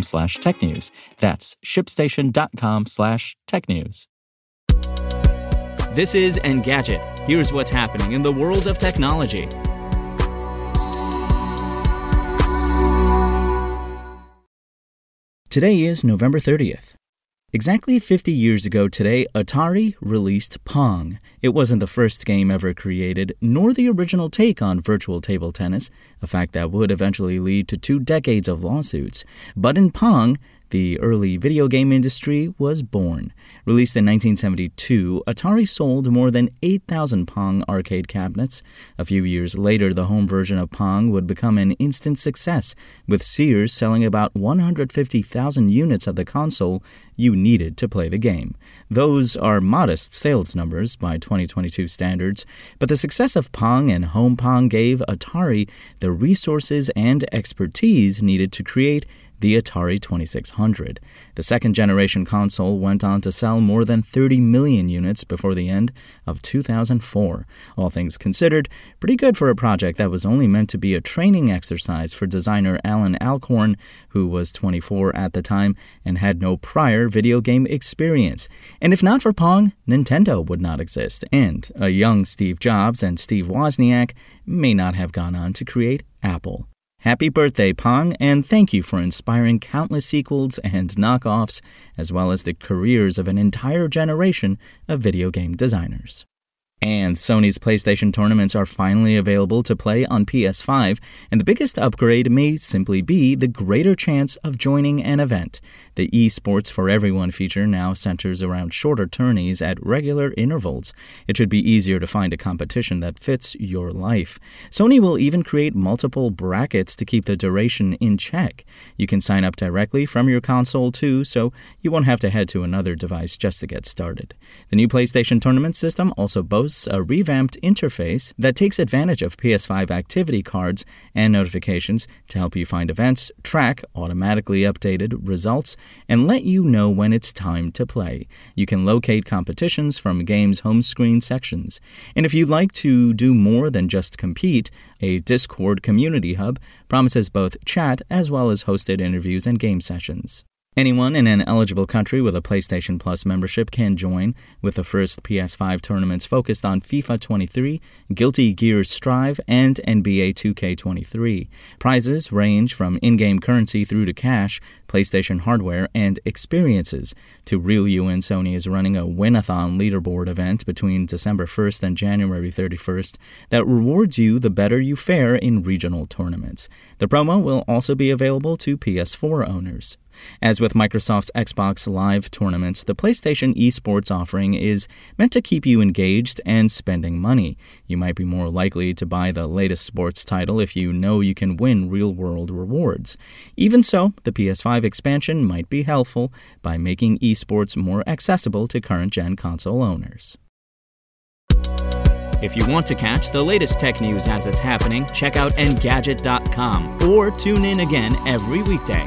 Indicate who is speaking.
Speaker 1: slash technews. That's shipstation.com slash technews.
Speaker 2: This is Engadget. Here's what's happening in the world of technology.
Speaker 1: Today is November 30th. Exactly 50 years ago today, Atari released Pong. It wasn't the first game ever created, nor the original take on virtual table tennis, a fact that would eventually lead to two decades of lawsuits. But in Pong, the early video game industry was born. Released in 1972, Atari sold more than 8,000 Pong arcade cabinets. A few years later, the home version of Pong would become an instant success, with Sears selling about 150,000 units of the console you needed to play the game. Those are modest sales numbers by 2022 standards, but the success of Pong and Home Pong gave Atari the resources and expertise needed to create the Atari 2600. The second generation console went on to sell more than 30 million units before the end of 2004. All things considered, pretty good for a project that was only meant to be a training exercise for designer Allan Alcorn, who was 24 at the time and had no prior video game experience. And if not for Pong, Nintendo would not exist, and a young Steve Jobs and Steve Wozniak may not have gone on to create Apple. Happy birthday, Pong, and thank you for inspiring countless sequels and knockoffs, as well as the careers of an entire generation of video game designers. And Sony's PlayStation tournaments are finally available to play on PS5, and the biggest upgrade may simply be the greater chance of joining an event. The Esports for Everyone feature now centers around shorter tourneys at regular intervals. It should be easier to find a competition that fits your life. Sony will even create multiple brackets to keep the duration in check. You can sign up directly from your console too, so you won't have to head to another device just to get started. The new PlayStation tournament system also boasts a revamped interface that takes advantage of PS5 activity cards and notifications to help you find events, track automatically updated results, and let you know when it's time to play. You can locate competitions from game's home screen sections. And if you'd like to do more than just compete, a Discord community hub promises both chat as well as hosted interviews and game sessions. Anyone in an eligible country with a PlayStation Plus membership can join, with the first PS5 tournaments focused on FIFA 23, Guilty Gear Strive, and NBA 2K23. Prizes range from in game currency through to cash, PlayStation hardware, and experiences. To reel you in, Sony is running a Winathon leaderboard event between December 1st and January 31st that rewards you the better you fare in regional tournaments. The promo will also be available to PS4 owners. As with Microsoft's Xbox Live tournaments, the PlayStation esports offering is meant to keep you engaged and spending money. You might be more likely to buy the latest sports title if you know you can win real world rewards. Even so, the PS5 expansion might be helpful by making esports more accessible to current gen console owners.
Speaker 2: If you want to catch the latest tech news as it's happening, check out Engadget.com or tune in again every weekday.